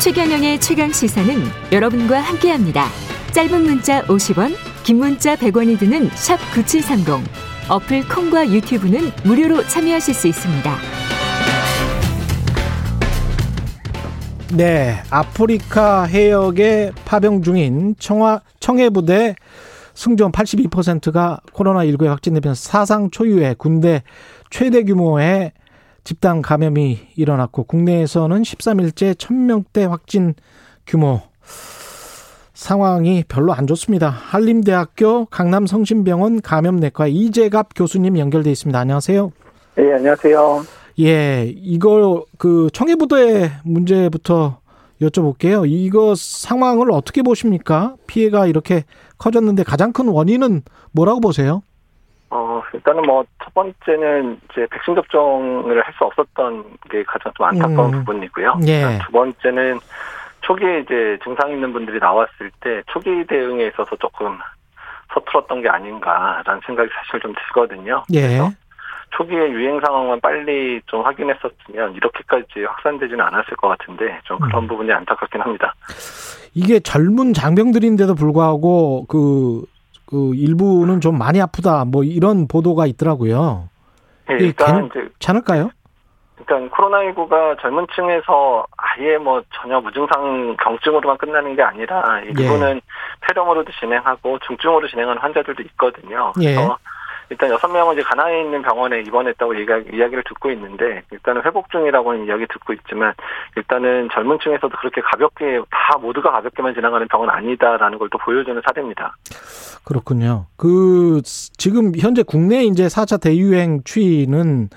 최경영의 최강 시사는 여러분과 함께합니다. 짧은 문자 50원, 긴 문자 100원이 드는 샵 9730. 어플 콩과 유튜브는 무료로 참여하실 수 있습니다. 네, 아프리카 해역에 파병 중인 청화 청해부대 승조원 82%가 코로나19에 확진되면서 사상 초유의 군대 최대 규모의 집단 감염이 일어났고 국내에서는 13일째 1000명대 확진 규모 상황이 별로 안 좋습니다. 한림대학교 강남성심병원 감염내과 이재갑 교수님 연결돼 있습니다. 안녕하세요. 네, 안녕하세요. 예, 이거 그 청해부대 문제부터 여쭤볼게요. 이거 상황을 어떻게 보십니까? 피해가 이렇게 커졌는데 가장 큰 원인은 뭐라고 보세요? 어, 일단은 뭐, 첫 번째는 이제 백신 접종을 할 수 없었던 게 가장 좀 안타까운 음. 부분이고요. 예. 두 번째는 초기에 이제 증상 있는 분들이 나왔을 때 초기 대응에 있어서 조금 서툴었던 게 아닌가라는 생각이 사실 좀 들거든요. 예. 초기에 유행 상황만 빨리 좀 확인했었으면 이렇게까지 확산되지는 않았을 것 같은데 좀 그런 음. 부분이 안타깝긴 합니다. 이게 젊은 장병들인데도 불구하고 그, 그 일부는 좀 많이 아프다 뭐 이런 보도가 있더라고요. 예, 이 일단 괜- 괜찮을까요? 일단 코로나19가 젊은 층에서 아예 뭐 전혀 무증상 경증으로만 끝나는 게 아니라 예. 일부는 폐렴으로도 진행하고 중증으로 진행하는 환자들도 있거든요. 예. 그래서 일단 여섯 명은 이제 가나에 있는 병원에 입원했다고 이야기, 이야기를 듣고 있는데 일단은 회복 중이라고는 이야기 듣고 있지만 일단은 젊은 층에서도 그렇게 가볍게 다 모두가 가볍게만 지나가는 병은 아니다라는 걸 또 보여주는 사례입니다. 그렇군요. 그 지금 현재 국내 이제 4차 대유행 추이는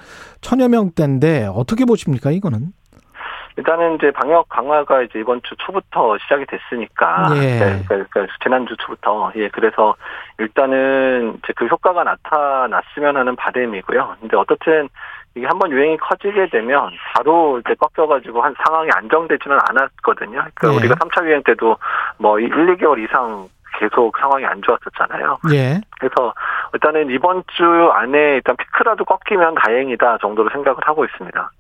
천여 명대인데 어떻게 보십니까 이거는? 일단은 이제 방역 강화가 이제 이번 주 초부터 시작이 됐으니까, 예. 네, 그러니까, 그러니까 지난주 초부터 예 그래서 일단은 이제 그 효과가 나타났으면 하는 바람이고요. 근데 어떻든 이게 한번 유행이 커지게 되면 바로 이제 꺾여가지고 한 상황이 안정되지는 않았거든요. 그러니까 예. 우리가 3차 유행 때도 뭐 1, 2개월 이상 계속 상황이 안 좋았었잖아요. 예. 그래서 일단은 이번 주 안에 일단 피크라도 꺾이면 다행이다 정도로 생각을 하고 있습니다.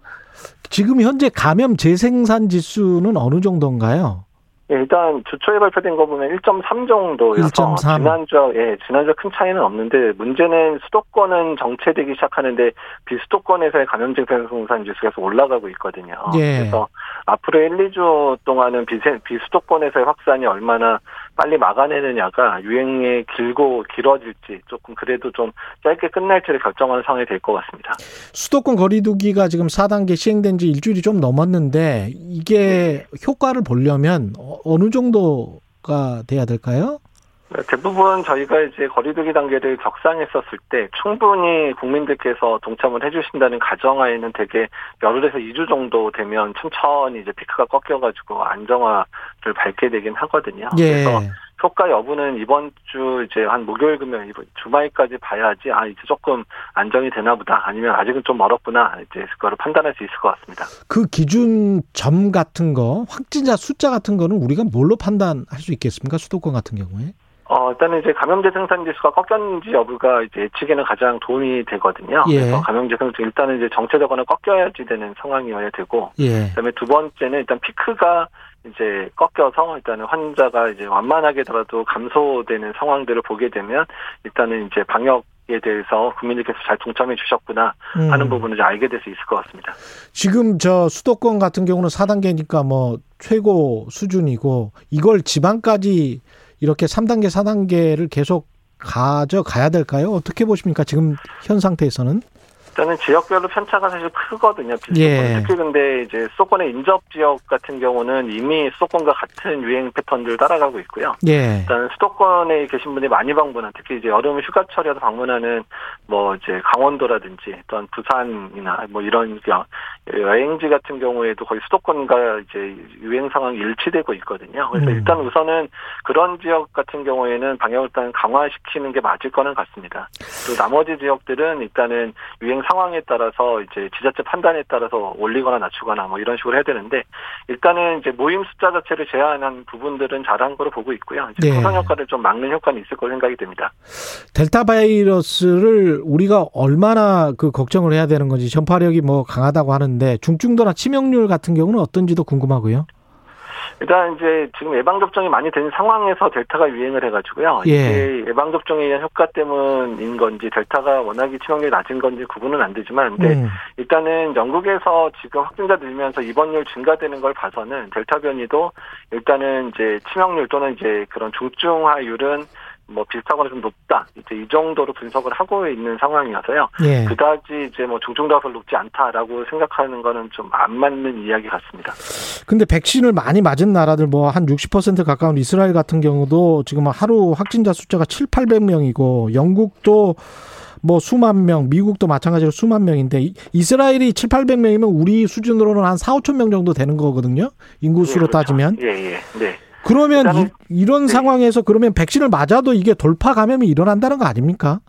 지금 현재 감염 재생산 지수는 어느 정도인가요? 예, 일단 주초에 발표된 거 보면 1.3 정도여서 1.3. 지난주 예 지난주 큰 차이는 없는데 문제는 수도권은 정체되기 시작하는데 비수도권에서의 감염증 생산 지수가 계속 올라가고 있거든요. 예. 그래서 앞으로 1, 2주 동안은 비세, 비수도권에서의 확산이 얼마나 빨리 막아내느냐가 유행이 길고 길어질지 조금 그래도 좀 짧게 끝날지를 결정하는 상황이 될 것 같습니다. 수도권 거리두기가 지금 4단계 시행된 지 일주일이 좀 넘었는데 이게 효과를 보려면 어- 어느 정도가 돼야 될까요? 대부분 저희가 이제 거리두기 단계를 격상했었을 때 충분히 국민들께서 동참을 해주신다는 가정하에는 되게 열흘에서 2주 정도 되면 천천히 이제 피크가 꺾여가지고 안정화를 밟게 되긴 하거든요. 예. 그래서 효과 여부는 이번 주 이제 한 목요일 금요일 이번 주말까지 봐야지 아 이제 조금 안정이 되나 보다 아니면 아직은 좀 멀었구나 이제 그거를 판단할 수 있을 것 같습니다. 그 기준 점 같은 거 확진자 숫자 같은 거는 우리가 뭘로 판단할 수 있겠습니까? 수도권 같은 경우에? 어, 일단은 이제 감염제 생산 지수가 꺾였는지 여부가 이제 예측에는 가장 도움이 되거든요. 예. 그래서 감염제 생산 일단은 이제 정체되거나 꺾여야지 되는 상황이어야 되고, 예. 그다음에 두 번째는 일단 피크가 이제 꺾여서 일단은 환자가 이제 완만하게더라도 감소되는 상황들을 보게 되면 일단은 이제 방역 에 대해서 국민들께서 잘 동참해 주셨구나 하는 음. 부분을 이제 알게 될 수 있을 것 같습니다. 지금 저 수도권 같은 경우는 4단계니까 뭐 최고 수준이고 이걸 지방까지 이렇게 3단계, 4단계를 계속 가져가야 될까요? 어떻게 보십니까? 지금 현 상태에서는? 일단은 지역별로 편차가 사실 크거든요. 예. 특히 근데 이제 수도권의 인접 지역 같은 경우는 이미 수도권과 같은 유행 패턴들 따라가고 있고요. 예. 일단 수도권에 계신 분이 많이 방문한 특히 이제 여름 휴가철이라도 방문하는 뭐 이제 강원도라든지 또한 부산이나 뭐 이런 여- 여행지 같은 경우에도 거의 수도권과 이제 유행 상황이 일치되고 있거든요. 그래서 음. 일단 우선은 그런 지역 같은 경우에는 방역을 일단 강화시키는 게 맞을 거는 같습니다. 그리고 나머지 지역들은 일단은 유행 상황에 따라서 이제 지자체 판단에 따라서 올리거나 낮추거나 뭐 이런 식으로 해야 되는데 일단은 이제 모임 숫자 자체를 제한한 부분들은 잘한 거로 보고 있고요. 이제 네. 풍선 효과를 좀 막는 효과는 있을 거로 생각이 됩니다. 델타 바이러스를 우리가 얼마나 그 걱정을 해야 되는 건지 전파력이 뭐 강하다고 하는데 중증도나 치명률 같은 경우는 어떤지도 궁금하고요. 일단 이제 지금 예방 접종이 많이 된 상황에서 델타가 유행을 해가지고요. 예. 이게 예방 접종에 의한 효과 때문인 건지 델타가 워낙에 치명률이 낮은 건지 구분은 안 되지만, 근데 음. 일단은 영국에서 지금 확진자 늘면서 입원율 증가되는 걸 봐서는 델타 변이도 일단은 이제 치명률 또는 이제 그런 중증화율은 뭐 비슷하거나 좀 높다. 이제 이 정도로 분석을 하고 있는 상황이어서요. 예. 그다지 이제 뭐 중증도가 별로 높지 않다라고 생각하는 거는 좀 안 맞는 이야기 같습니다. 근데 백신을 많이 맞은 나라들 뭐 한 60% 가까운 이스라엘 같은 경우도 지금 하루 확진자 숫자가 7, 800명이고 영국도 뭐 수만 명, 미국도 마찬가지로 수만 명인데 이- 이스라엘이 7, 800명이면 우리 수준으로는 한 4, 5천 명 정도 되는 거거든요. 인구 수로 예, 그렇죠. 따지면. 예, 예. 네. 그러면 일단은- 이, 런 네. 상황에서 그러면 백신을 맞아도 이게 돌파 감염이 일어난다는 거 아닙니까?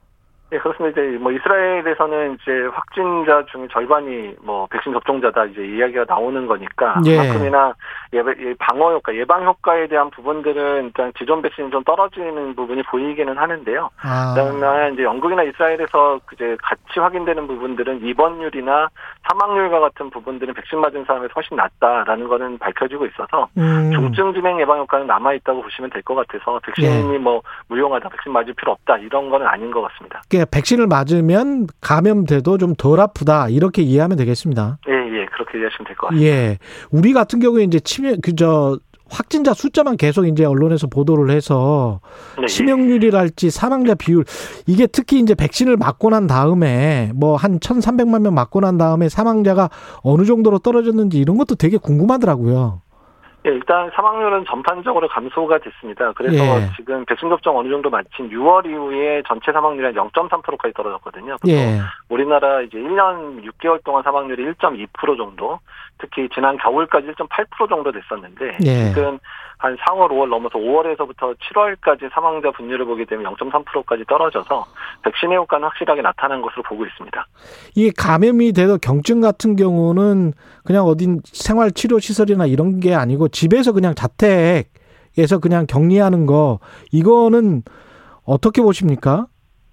예, 그렇습니다. 이제 뭐 이스라엘에서는 이제 확진자 중에 절반이 뭐 백신 접종자다 이제 이야기가 나오는 거니까 예. 그만큼이나 예방, 예, 방어 효과, 예방 효과에 대한 부분들은 일단 기존 백신이 좀 떨어지는 부분이 보이기는 하는데요. 아. 그다음에 이제 영국이나 이스라엘에서 이제 같이 확인되는 부분들은 입원율이나 사망률과 같은 부분들은 백신 맞은 사람에서 훨씬 낮다라는 거는 밝혀지고 있어서 음. 중증 진행 예방 효과는 남아 있다고 보시면 될 것 같아서 백신이 예. 뭐 무용하다, 백신 맞을 필요 없다 이런 거는 아닌 것 같습니다. 그러니까 백신을 맞으면 감염돼도 좀 덜 아프다 이렇게 이해하면 되겠습니다. 예, 예, 그렇게 이해하시면 될 것 같습니다. 예. 우리 같은 경우에 이제 치명 그저 확진자 숫자만 계속 이제 언론에서 보도를 해서 네, 예. 치명률이랄지 사망자 비율 이게 특히 이제 백신을 맞고 난 다음에 뭐한 1,300만 명 맞고 난 다음에 사망자가 어느 정도로 떨어졌는지 이런 것도 되게 궁금하더라고요. 예, 일단 사망률은 전반적으로 감소가 됐습니다. 그래서 예. 지금 백신 접종 어느 정도 마친 6월 이후에 전체 사망률이 한 0.3%까지 떨어졌거든요. 예. 우리나라 이제 1년 6개월 동안 사망률이 1.2% 정도, 특히 지난 겨울까지 1.8% 정도 됐었는데 예. 지금 한 4월, 5월 넘어서 5월에서부터 7월까지 사망자 분율을 보게 되면 0.3%까지 떨어져서 백신의 효과는 확실하게 나타난 것으로 보고 있습니다. 이게 감염이 돼도 경증 같은 경우는 그냥 어딘 생활 치료 시설이나 이런 게 아니고 집에서 그냥 자택에서 그냥 격리하는 거 이거는 어떻게 보십니까?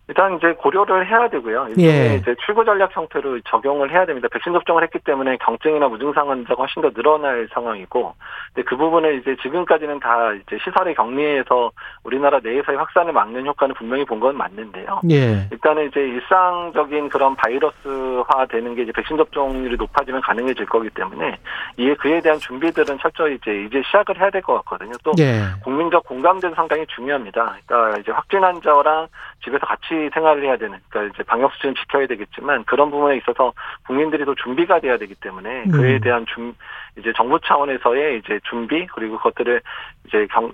일단 이제 고려를 해야 되고요. 예. 이제 출구 전략 형태로 적용을 해야 됩니다. 백신 접종을 했기 때문에 경증이나 무증상 환자가 훨씬 더 늘어날 상황이고, 근데 그 부분을 이제 지금까지는 다 이제 시설에 격리해서 우리나라 내에서의 확산을 막는 효과는 분명히 본 건 맞는데요. 예. 일단은 이제 일상적인 그런 바이러스화 되는 게 이제 백신 접종률이 높아지면 가능해질 거기 때문에 이에 그에 대한 준비들은 철저히 이제 이제 시작을 해야 될 것 같거든요. 또 예. 국민적 공감대도 상당히 중요합니다. 그러니까 이제 확진 환자랑 집에서 같이 생활을 해야 되는, 그러니까 이제 방역 수준 지켜야 되겠지만 그런 부분에 있어서 국민들이 더 준비가 돼야 되기 때문에 음. 그에 대한 준 이제 정부 차원에서의 이제 준비 그리고 그것들을 이제 경,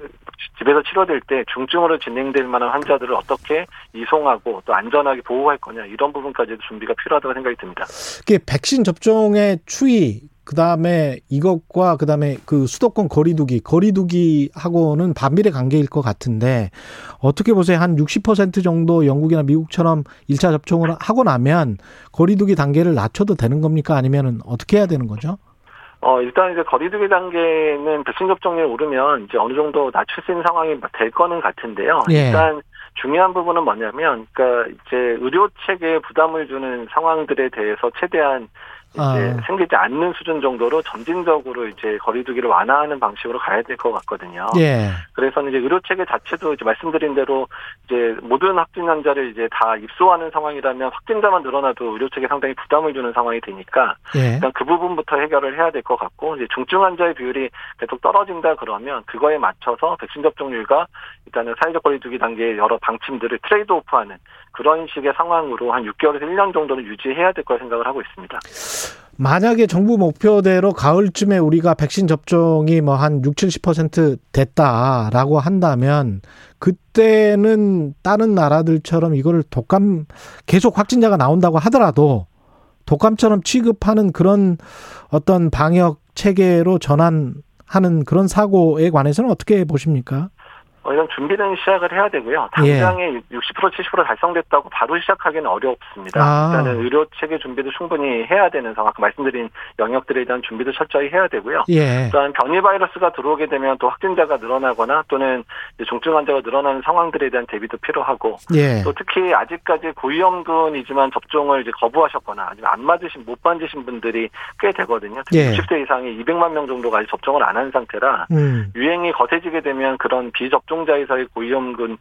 집에서 치료될 때 중증으로 진행될 만한 환자들을 어떻게 이송하고 또 안전하게 보호할 거냐 이런 부분까지도 준비가 필요하다고 생각이 듭니다. 이게 백신 접종의 추이 그다음에 이것과 그다음에 그 수도권 거리두기 거리두기하고는 반비례 관계일 것 같은데 어떻게 보세요? 한 60% 정도 영국이나 미국처럼 1차 접종을 하고 나면 거리두기 단계를 낮춰도 되는 겁니까? 아니면은 어떻게 해야 되는 거죠? 어, 일단 이제 거리두기 단계는 백신 접종률이 오르면 이제 어느 정도 낮출 수 있는 상황이 될 거는 같은데요. 예. 일단 중요한 부분은 뭐냐면, 그러니까 이제 의료 체계에 부담을 주는 상황들에 대해서 최대한 이제 아. 생기지 않는 수준 정도로 점진적으로 이제 거리두기를 완화하는 방식으로 가야 될 것 같거든요. 예. 그래서 이제 의료 체계 자체도 이제 말씀드린 대로 이제 모든 확진 환자를 이제 다 입소하는 상황이라면 확진자만 늘어나도 의료 체계 상당히 부담을 주는 상황이 되니까 예. 일단 그 부분부터 해결을 해야 될 것 같고 이제 중증 환자의 비율이 계속 떨어진다 그러면 그거에 맞춰서 백신 접종률과 일단은 사회적 거리두기 단계의 여러 방침들을 트레이드 오프하는 그런 식의 상황으로 한 6개월에서 1년 정도는 유지해야 될 거라 생각을 하고 있습니다. 만약에 정부 목표대로 가을쯤에 우리가 백신 접종이 뭐 한 6, 70% 됐다라고 한다면 그때는 다른 나라들처럼 이거를 독감 계속 확진자가 나온다고 하더라도 독감처럼 취급하는 그런 어떤 방역 체계로 전환하는 그런 사고에 관해서는 어떻게 보십니까? 어, 이런 준비는 시작을 해야 되고요. 당장에 예. 60% 70% 달성됐다고 바로 시작하기는 어렵습니다. 아. 일단은 의료 체계 준비도 충분히 해야 되는 상황. 아까 말씀드린 영역들에 대한 준비도 철저히 해야 되고요. 예. 또한 변이 바이러스가 들어오게 되면 또 확진자가 늘어나거나 또는 중증 환자가 늘어나는 상황들에 대한 대비도 필요하고 예. 또 특히 아직까지 고위험군이지만 접종을 이제 거부하셨거나 아니면 안 맞으신 못 맞으신 분들이 꽤 되거든요. 특히 예. 60세 이상이 200만 명 정도가 접종을 안 한 상태라 음. 유행이 거세지게 되면 그런 비접종 자에서의 고위험군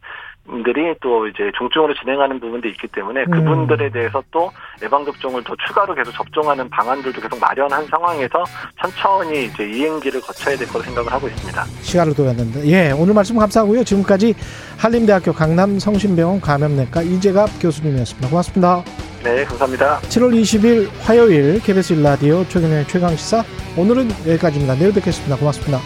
들이 또 이제 중증으로 진행하는 부분도 있기 때문에 음. 그분들에 대해서 또 예방접종을 더 추가로 계속 접종하는 방안들도 계속 마련한 상황에서 천천히 이제 이행기를 거쳐야 될 거로 생각을 하고 있습니다. 시간을 둬야는데 예 오늘 말씀 감사하고요. 지금까지 한림대학교 강남 성심병원 감염내과 이재갑 교수님이었습니다. 고맙습니다. 네, 감사합니다. 7월 20일 화요일 KBS 일라디오 최근의 최강 시사 오늘은 여기까지입니다. 내일 뵙겠습니다. 고맙습니다.